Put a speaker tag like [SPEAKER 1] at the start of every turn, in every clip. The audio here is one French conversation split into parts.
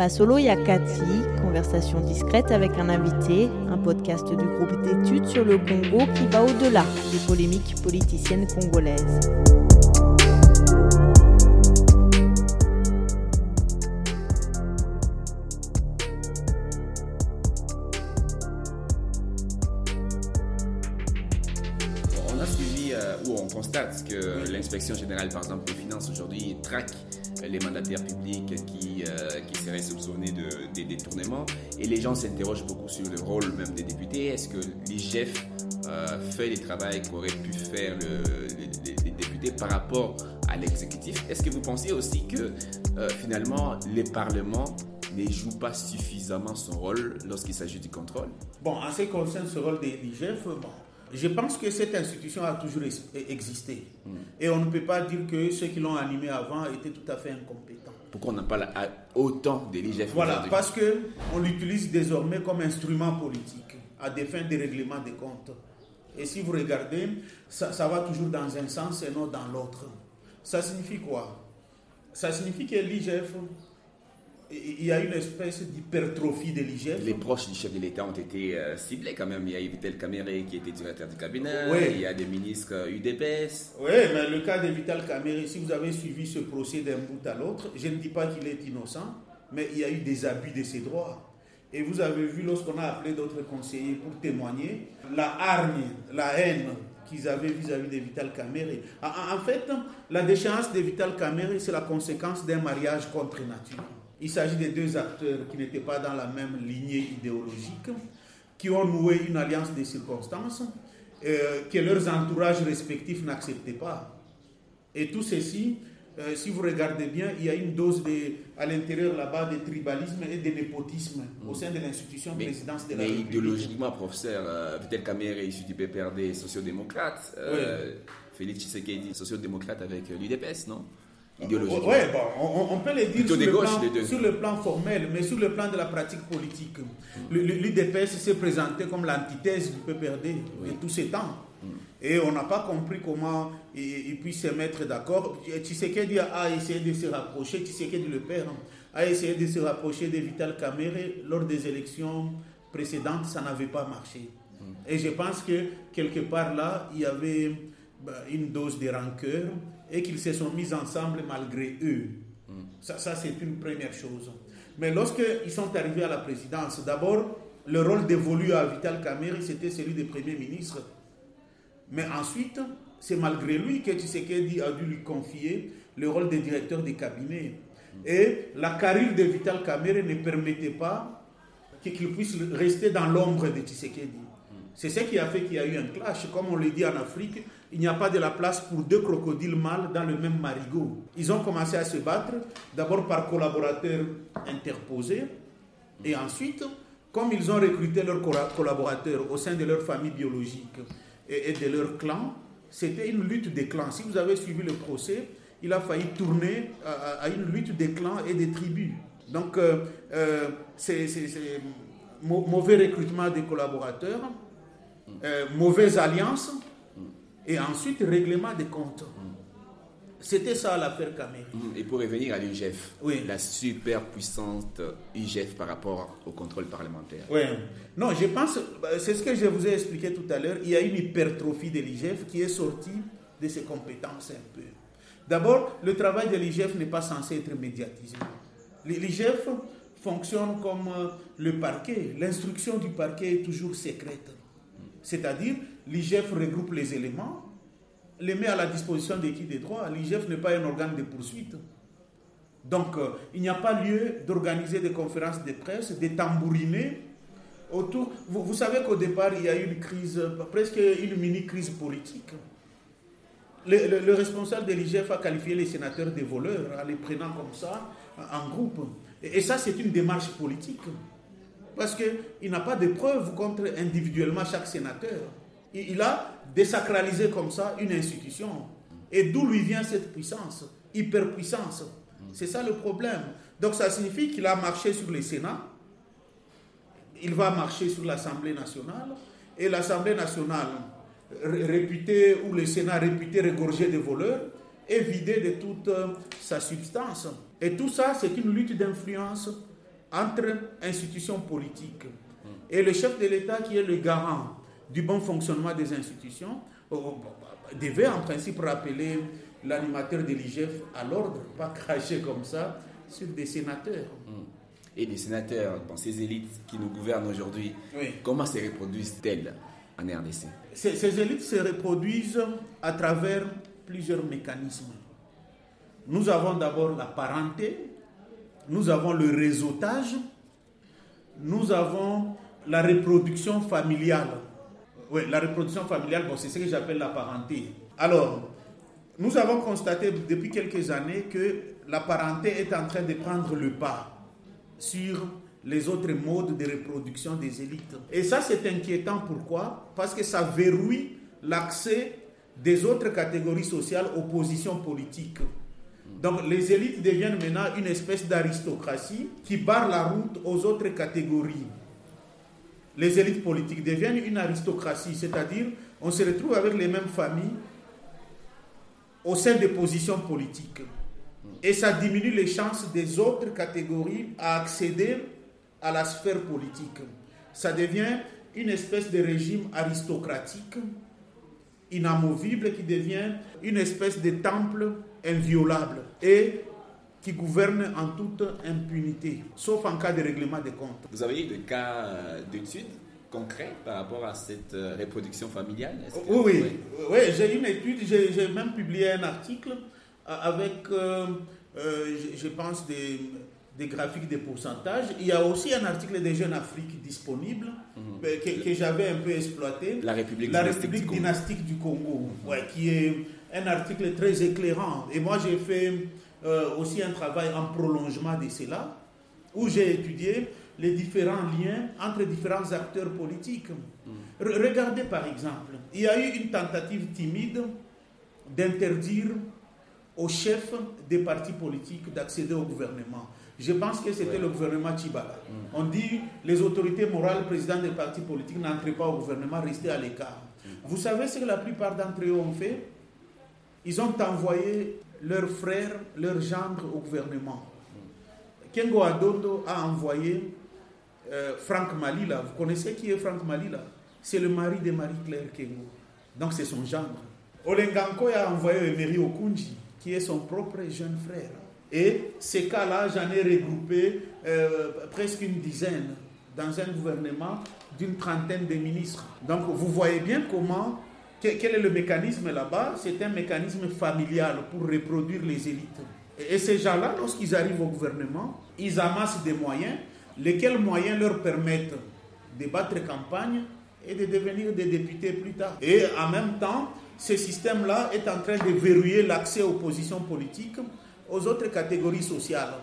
[SPEAKER 1] Masolo Yakati, conversation discrète avec un invité, un podcast du groupe d'études sur le Congo qui va au-delà des polémiques politiciennes congolaises.
[SPEAKER 2] que l'inspection générale, par exemple, des finances aujourd'hui traque les mandataires publics qui, euh, qui seraient soupçonnés de, des détournements. Et les gens s'interrogent beaucoup sur le rôle même des députés. Est-ce que l'IGF euh, fait le travail qu'auraient pu faire le, les, députés par rapport à l'exécutif? Est-ce que vous pensez aussi que euh, finalement les parlements ne jouent pas suffisamment son rôle lorsqu'il s'agit du contrôle?
[SPEAKER 3] Bon, en ce qui concerne ce rôle des l'IGF, bon, je pense que cette institution a toujours existé. Hmm. Et on ne peut pas dire que ceux qui l'ont animée avant étaient tout à fait incompétents.
[SPEAKER 2] Pourquoi on n'a pas autant de l'IGF
[SPEAKER 3] Voilà, parce qu'on l'utilise désormais comme instrument politique à des fins de règlement des comptes. Et si vous regardez, ça, ça va toujours dans un sens et non dans l'autre. Ça signifie quoi? Ça signifie que l'IGF il y a une espèce d'hypertrophie de l'IGF.
[SPEAKER 2] Les proches du chef de l'État ont été euh, ciblés quand même. Il y a Vital Kamere qui était directeur du cabinet. Il y a des ministres UDPS.
[SPEAKER 3] Oui, mais le cas de Vital Kamere, si vous avez suivi ce procès d'un bout à l'autre, je ne dis pas qu'il est innocent, mais il y a eu des abus de ses droits. Et vous avez vu lorsqu'on a appelé d'autres conseillers pour témoigner, la hargne, la haine qu'ils avaient vis-à-vis de Vital Kamere. En fait, la déchéance de Vital Kamere, c'est la conséquence d'un mariage contre nature. Il s'agit de deux acteurs qui n'étaient pas dans la même lignée idéologique, qui ont noué une alliance des circonstances euh, que leurs entourages respectifs n'acceptaient pas. Et tout ceci, euh, si vous regardez bien, il y a une dose de, à l'intérieur là-bas de tribalisme et de népotisme au sein de l'institution présidence de la
[SPEAKER 2] mais idéologiquement, professeur, euh, Vitel Kamer est issu du PPRD sociodémocrate. Euh, Félix Tshisekedi, sociodémocrate avec l'UDPS, non?
[SPEAKER 3] Oui, bon, on, peut le dire sur, le plan, sur, le plan, formel, mais sur le plan de la pratique politique. Mm. L'UDPS s'est présenté comme l'antithèse du PPRD de tous ces temps. Mm. Et on n'a pas compris comment ils puissent se mettre d'accord. Tshisekedi a essayé de se rapprocher, Tshisekedi le père, hein, a essayé de se rapprocher de Vital Kamere lors des élections précédentes, ça n'avait pas marché. Mm. Et je pense que quelque part là, il y avait ben, une dose de rancœur et qu'ils se sont mis ensemble malgré eux. Ça, c'est une première chose. Mais lorsqu'ils sont arrivés à la présidence, d'abord, le rôle dévolu à Vital Kameri, c'était celui de Premier ministre. Mais ensuite, c'est malgré lui que Tshisekedi a dû lui confier le rôle de directeur des cabinets. Et la carrière de Vital Kamere ne permettait pas qu'il puisse rester dans l'ombre de Tshisekedi. C'est ce qui a fait qu'il y a eu un clash. Comme on le dit en Afrique, il n'y a pas de la place pour deux crocodiles mâles dans le même marigot. Ils ont commencé à se battre, d'abord par collaborateurs interposés, et ensuite, comme ils ont recruté leurs collaborateurs au sein de leur famille biologique et de leur clan, c'était une lutte des clans. Si vous avez suivi le procès, il a failli tourner à, une lutte des clans et des tribus. Donc, euh, euh, c'est mauvais recrutement des collaborateurs, euh, mauvaise alliance, et ensuite règlement des comptes. C'était ça l'affaire Kameri.
[SPEAKER 2] Mm. Et pour revenir à l'UGF, la super puissante UGF par rapport au contrôle parlementaire.
[SPEAKER 3] Oui. Non, je pense, bah, c'est ce que je vous ai expliqué tout à l'heure, il y a une hypertrophie de l'IGF qui est sortie de ses compétences un peu. D'abord, le travail de l'IGF n'est pas censé être médiatisé. L'IGF fonctionne comme euh, le parquet. L'instruction du parquet est toujours secrète. C'est-à-dire, l'IGF regroupe les éléments, les met à la disposition des qui des droits. L'IGF n'est pas un organe de poursuite. Donc, euh, il n'y a pas lieu d'organiser des conférences de presse, de tambouriner autour. Vous, savez qu'au départ, il y a eu une crise, presque une mini-crise politique. Le, responsable de l'IGF a qualifié les sénateurs de voleurs en les prenant comme ça, en groupe. et ça, c'est une démarche politique. Parce qu'il n'a pas de preuves contre individuellement chaque sénateur. Il a désacralisé comme ça une institution. Et d'où lui vient cette puissance, hyperpuissance? C'est ça le problème. Donc ça signifie qu'il a marché sur le Sénat, il va marcher sur l'Assemblée nationale, et l'Assemblée nationale, réputée, ou le Sénat réputé regorgé de voleurs, est vidé de toute sa substance. Et tout ça, c'est une lutte d'influence entre institutions politiques et le chef de l'État qui est le garant du bon fonctionnement des institutions oh, devait en principe rappeler l'animateur de l'IGF à l'ordre, pas cracher comme ça sur des sénateurs. Hmm.
[SPEAKER 2] Et les sénateurs, ces élites qui nous gouvernent aujourd'hui, comment se reproduisent-elles en RDC
[SPEAKER 3] ces, ces élites se reproduisent à travers plusieurs mécanismes. Nous avons d'abord la parenté, nous avons le réseautage, nous avons la reproduction familiale. Oui, la reproduction familiale, bon, c'est ce que j'appelle la parenté. Alors, nous avons constaté depuis quelques années que la parenté est en train de prendre le pas sur les autres modes de reproduction des élites. Et ça, c'est inquiétant. Pourquoi? Parce que ça verrouille l'accès des autres catégories sociales aux positions politiques. Donc les élites deviennent maintenant une espèce d'aristocratie qui barre la route aux autres catégories. Les élites politiques deviennent une aristocratie, c'est-à-dire on se retrouve avec les mêmes familles au sein des positions politiques. Et ça diminue les chances des autres catégories à accéder à la sphère politique. Ça devient une espèce de régime aristocratique, inamovible, qui devient une espèce de temple inviolable et qui gouverne en toute impunité, sauf en cas de règlement des comptes.
[SPEAKER 2] Vous avez eu des cas d'études concrets par rapport à cette euh, reproduction familiale
[SPEAKER 3] Oui, oui, j'ai une étude, j'ai même publié un article euh, avec, euh, je, pense, des, des, graphiques des pourcentages. Il y a aussi un article des Jeunes Afrique disponible mhm. que, j'avais un peu exploité.
[SPEAKER 2] La République,
[SPEAKER 3] dynastique, du Congo, ouais, qui est un article très éclairant. Et moi, j'ai fait euh, aussi un travail en prolongement de cela, où j'ai étudié les différents liens entre différents acteurs politiques. regardez par exemple, il y a eu une tentative timide d'interdire aux chefs des partis politiques d'accéder au gouvernement. Je pense que c'était le gouvernement Chibala. Mm. On dit les autorités morales, présidents des partis politiques, n'entrez pas au gouvernement, restez à l'écart. Mm. Vous savez ce que la plupart d'entre eux ont fait? Ils ont envoyé leurs frères, leurs gendres au gouvernement. Kengo Adondo a envoyé euh, Franck Malila. Vous connaissez qui est Franck Malila? C'est le mari de Marie-Claire Kengo. Donc c'est son gendre. Olenganko a envoyé Emery Okunji, qui est son propre jeune frère. Et ces cas-là, j'en ai regroupé euh, presque une dizaine dans un gouvernement d'une trentaine de ministres. Donc vous voyez bien comment quel est le mécanisme là-bas? C'est un mécanisme familial pour reproduire les élites. Et ces gens-là, lorsqu'ils arrivent au gouvernement, ils amassent des moyens, lesquels moyens leur permettent de battre campagne et de devenir des députés plus tard. Et en même temps, ce système-là est en train de verrouiller l'accès aux positions politiques aux autres catégories sociales.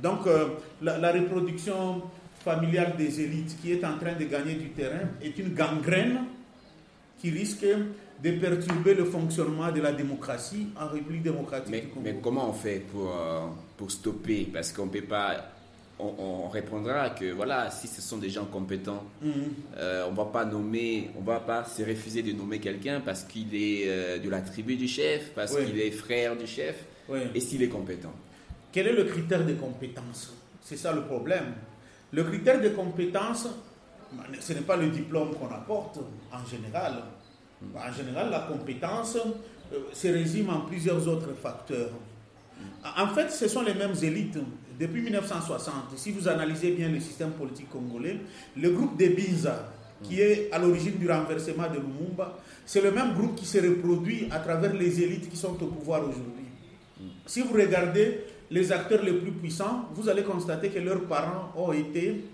[SPEAKER 3] Donc euh, la reproduction familiale des élites qui est en train de gagner du terrain est une gangrène qui risque de perturber le fonctionnement de la démocratie en République démocratique
[SPEAKER 2] mais,
[SPEAKER 3] du
[SPEAKER 2] Congo. Mais comment on fait pour, euh, pour stopper? Parce qu'on ne peut pas. On, répondra que voilà, si ce sont des gens compétents, mhm. euh, on ne va pas nommer, on va pas se refuser de nommer quelqu'un parce qu'il est euh, de la tribu du chef, parce qu'il est frère du chef, et s'il est compétent.
[SPEAKER 3] Quel est le critère de compétence? C'est ça le problème. Le critère de compétence, ce n'est pas le diplôme qu'on apporte en général. En général, la compétence euh, se résume en plusieurs autres facteurs. En fait, ce sont les mêmes élites. Depuis 1960, si vous analysez bien le système politique congolais, le groupe des Binza, qui est à l'origine du renversement de Lumumba, c'est le même groupe qui se reproduit à travers les élites qui sont au pouvoir aujourd'hui. Si vous regardez les acteurs les plus puissants, vous allez constater que leurs parents ont été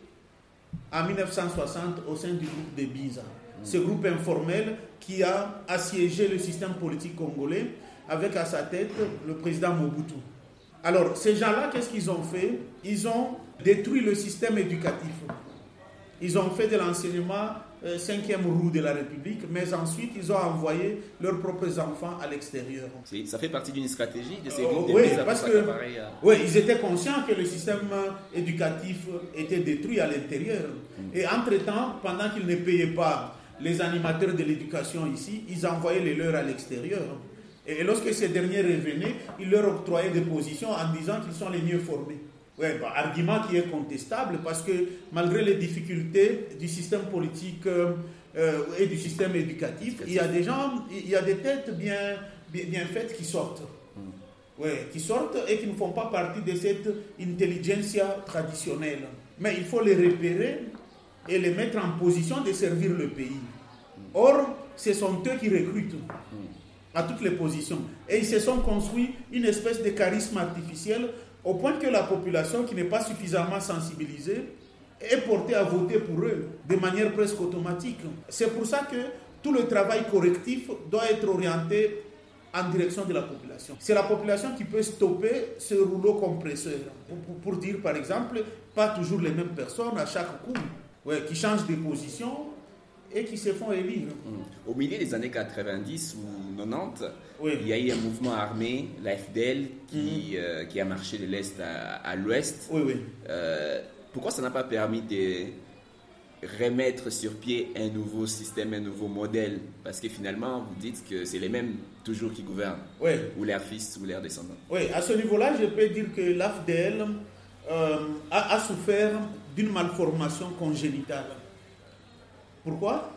[SPEAKER 3] en 1960 au sein du groupe des Biza. Ce groupe informel qui a assiégé le système politique congolais avec à sa tête le président Mobutu. Alors, ces gens-là, qu'est-ce qu'ils ont fait? Ils ont détruit le système éducatif. Ils ont fait de l'enseignement euh, cinquième roue de la République, mais ensuite ils ont envoyé leurs propres enfants à l'extérieur.
[SPEAKER 2] Ça fait partie d'une stratégie de ces euh, groupes
[SPEAKER 3] Oui, parce que oui, ils étaient conscients que le système éducatif était détruit à l'intérieur. Mm. Et entre-temps, pendant qu'ils ne payaient pas les animateurs de l'éducation ici, ils envoyaient les leurs à l'extérieur. Et lorsque ces derniers revenaient, ils leur octroyaient des positions en disant qu'ils sont les mieux formés. Oui, bah, argument qui est contestable parce que malgré les difficultés du système politique euh, euh, et du système éducatif, il y a des gens, il y a des têtes bien, bien, faites qui sortent. Hmm. Ouais, qui sortent et qui ne font pas partie de cette intelligentsia traditionnelle. Mais il faut les repérer et les mettre en position de servir le pays. Hmm. Or, ce sont eux qui recrutent hmm. à toutes les positions. Et ils se sont construits une espèce de charisme artificiel au point que la population qui n'est pas suffisamment sensibilisée est portée à voter pour eux de manière presque automatique. C'est pour ça que tout le travail correctif doit être orienté en direction de la population. C'est la population qui peut stopper ce rouleau compresseur. Pour, dire par exemple, pas toujours les mêmes personnes à chaque coup, ouais, qui changent de position et qui se font élire.
[SPEAKER 2] Au milieu des années 90 ou 90, il y a eu un mouvement armé, la FDL, qui, mm. euh, qui a marché de l'Est à, l'Ouest.
[SPEAKER 3] Oui, oui.
[SPEAKER 2] Euh, pourquoi ça n'a pas permis de remettre sur pied un nouveau système, un nouveau modèle? Parce que finalement, vous dites que c'est les mêmes toujours qui gouvernent,
[SPEAKER 3] oui.
[SPEAKER 2] ou leurs fils ou leurs descendants.
[SPEAKER 3] Oui, à ce niveau-là, je peux dire que l'AFDL euh, a, a souffert d'une malformation congénitale. Pourquoi?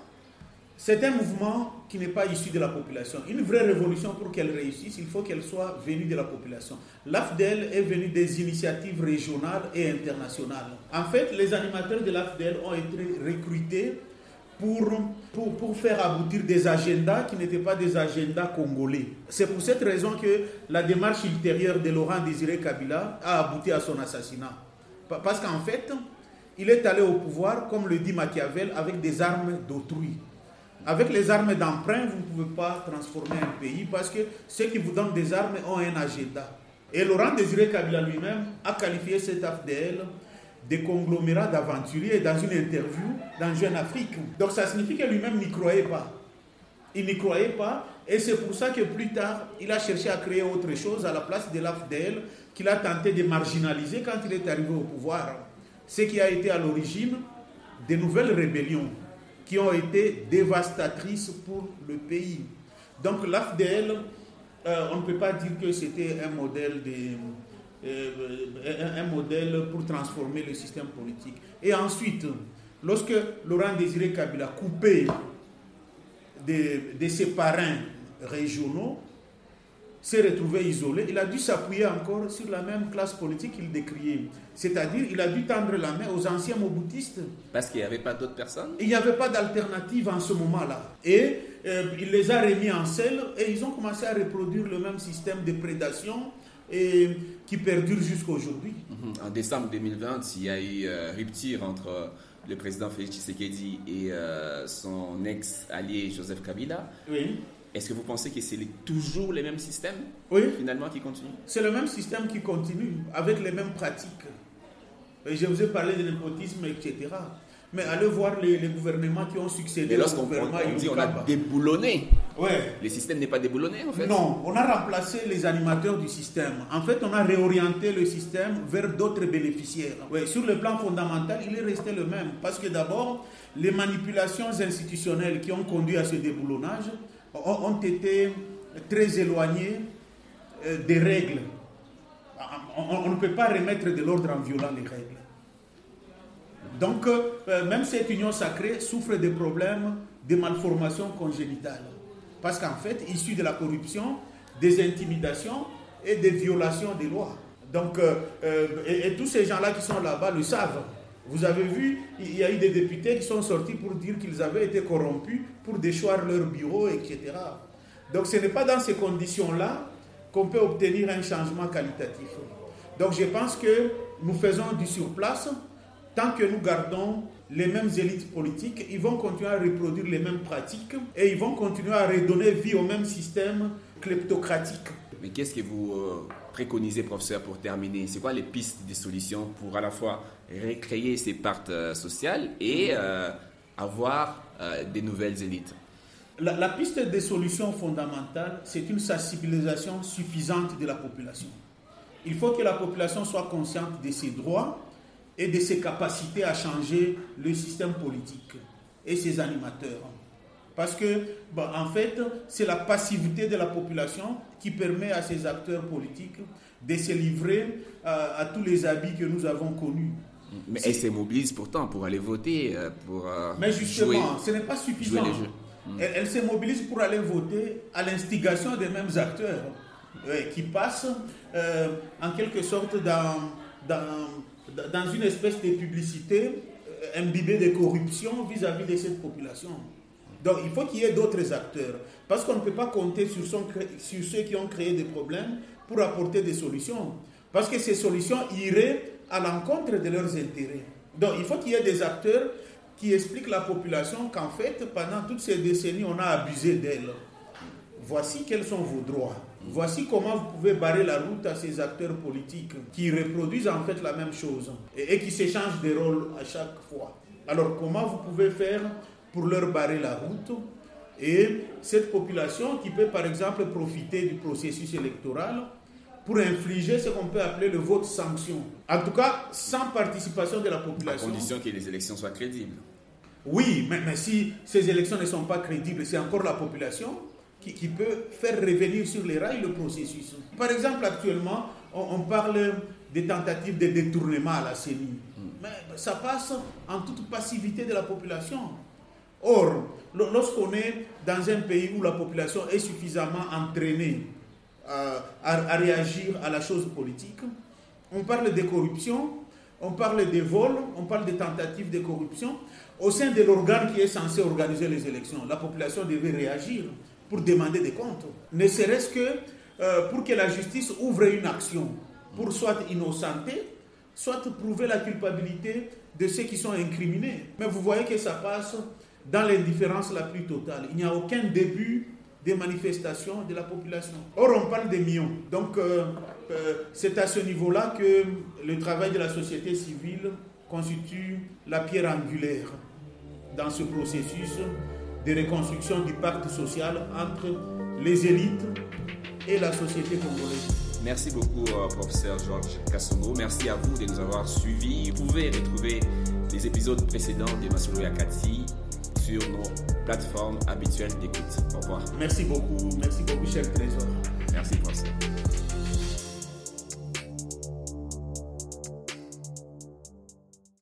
[SPEAKER 3] C'est un mouvement qui n'est pas issu de la population. Une vraie révolution, pour qu'elle réussisse, il faut qu'elle soit venue de la population. L'AFDEL est venu des initiatives régionales et internationales. En fait, les animateurs de l'AFDEL ont été recrutés pour, pour, pour, faire aboutir des agendas qui n'étaient pas des agendas congolais. C'est pour cette raison que la démarche ultérieure de Laurent Désiré Kabila a abouti à son assassinat. Parce qu'en fait, il est allé au pouvoir, comme le dit Machiavel, avec des armes d'autrui. Avec les armes d'emprunt, vous ne pouvez pas transformer un pays parce que ceux qui vous donnent des armes ont un agenda. Et Laurent Désiré Kabila lui-même a qualifié cet AFDL de conglomérat d'aventuriers dans une interview dans Jeune Afrique. Donc ça signifie que lui-même n'y croyait pas. Il n'y croyait pas et c'est pour ça que plus tard, il a cherché à créer autre chose à la place de l'AFDL qu'il a tenté de marginaliser quand il est arrivé au pouvoir ce qui a été à l'origine des nouvelles rébellions qui ont été dévastatrices pour le pays. Donc l'AFDL, euh, on ne peut pas dire que c'était un modèle de, euh, un modèle pour transformer le système politique. Et ensuite, lorsque Laurent Désiré Kabila coupé de ses parrains régionaux, s'est retrouvé isolé, il a dû s'appuyer encore sur la même classe politique qu'il décriait. C'est-à-dire, il a dû tendre la main aux anciens moboutistes.
[SPEAKER 2] Parce qu'il n'y avait pas d'autres personnes
[SPEAKER 3] Il n'y avait pas d'alternative en ce moment-là. Et euh, il les a remis en selle et ils ont commencé à reproduire le même système de prédation et, qui perdure jusqu'à aujourd'hui.
[SPEAKER 2] Mhm. En décembre 2020, il y a eu euh, rupture entre le président Félix Tshisekedi et euh, son ex-allié Joseph Kabila.
[SPEAKER 3] Oui.
[SPEAKER 2] Est-ce que vous pensez que c'est toujours les mêmes systèmes
[SPEAKER 3] oui.
[SPEAKER 2] finalement qui continuent
[SPEAKER 3] C'est le même système qui continue avec les mêmes pratiques. je vous ai parlé de népotisme, etc. Mais allez voir les, gouvernements qui ont succédé
[SPEAKER 2] Mais lorsqu'on dit on a déboulonné,
[SPEAKER 3] ouais.
[SPEAKER 2] le système n'est pas déboulonné en fait
[SPEAKER 3] Non, on a remplacé les animateurs du système. En fait, on a réorienté le système vers d'autres bénéficiaires. Ouais, sur le plan fondamental, il est resté le même. Parce que d'abord, les manipulations institutionnelles qui ont conduit à ce déboulonnage ont été très éloignés euh, des règles. On, ne peut pas remettre de l'ordre en violant les règles. Donc, euh, même cette union sacrée souffre des problèmes de malformation congénitale. Parce qu'en fait, issu de la corruption, des intimidations et des violations des lois. Donc, euh, et, tous ces gens-là qui sont là-bas le savent. Vous avez vu, il y a eu des députés qui sont sortis pour dire qu'ils avaient été corrompus pour déchoir leur bureau, etc. Donc ce n'est pas dans ces conditions-là qu'on peut obtenir un changement qualitatif. Donc je pense que nous faisons du surplace. Tant que nous gardons les mêmes élites politiques, ils vont continuer à reproduire les mêmes pratiques et ils vont continuer à redonner vie au même système kleptocratique.
[SPEAKER 2] Mais qu'est-ce que vous euh, préconisez, professeur, pour terminer? C'est quoi les pistes de solutions pour à la fois recréer ces parts euh, sociales et euh, avoir des nouvelles élites
[SPEAKER 3] la, piste des solutions fondamentales, c'est une sensibilisation suffisante de la population. Il faut que la population soit consciente de ses droits et de ses capacités à changer le système politique et ses animateurs. Parce que, en fait, c'est la passivité de la population qui permet à ces acteurs politiques de se livrer à, tous les habits que nous avons connus.
[SPEAKER 2] Mais elle se mobilise pourtant pour aller voter, euh, pour euh,
[SPEAKER 3] Mais justement, ce n'est pas suffisant. Elle, se mobilise pour aller voter à l'instigation des mêmes acteurs qui passent en quelque sorte dans, dans, dans une espèce de publicité imbibée de corruption vis-à-vis -vis de cette population. Donc il faut qu'il y ait d'autres acteurs. Parce qu'on ne peut pas compter sur, sur, ceux qui ont créé des problèmes pour apporter des solutions. Parce que ces solutions iraient à l'encontre de leurs intérêts. Donc il faut qu'il y ait des acteurs qui expliquent à la population qu'en fait, pendant toutes ces décennies, on a abusé d'elle. Voici quels sont vos droits. Voici comment vous pouvez barrer la route à ces acteurs politiques qui reproduisent en fait la même chose et, et qui s'échangent des rôles à chaque fois. Alors comment vous pouvez faire pour leur barrer la route et cette population qui peut par exemple profiter du processus électoral pour infliger ce qu'on peut appeler le vote sanction. En tout cas, sans participation de la population.
[SPEAKER 2] À condition que les élections soient crédibles.
[SPEAKER 3] Oui, mais, si ces élections ne sont pas crédibles, c'est encore la population qui, qui, peut faire revenir sur les rails le processus. Par exemple, actuellement, on, parle des tentatives de détournement à la CENI. Mais ça passe en toute passivité de la population. Or, lorsqu'on est dans un pays où la population est suffisamment entraînée à, réagir à la chose politique, on parle de corruption, on parle de vols, on parle de tentatives de corruption. Au sein de l'organe qui est censé organiser les élections, la population devait réagir pour demander des comptes. Ne serait-ce que euh, pour que la justice ouvre une action pour soit innocenter, soit prouver la culpabilité de ceux qui sont incriminés. Mais vous voyez que ça passe dans l'indifférence la plus totale. Il n'y a aucun début des manifestations de la population. Or, on parle des millions. Donc, euh, euh, c'est à ce niveau-là que le travail de la société civile constitue la pierre angulaire dans ce processus de reconstruction du pacte social entre les élites et la société congolaise.
[SPEAKER 2] Merci beaucoup, euh, professeur Georges Kassongo. Merci à vous de nous avoir suivis. Vous pouvez retrouver les épisodes précédents de Masolo Yakati sur nos plateformes habituelles d'écoute. Au revoir.
[SPEAKER 3] Merci beaucoup. Merci beaucoup, cher Trésor.
[SPEAKER 2] Merci, professeur.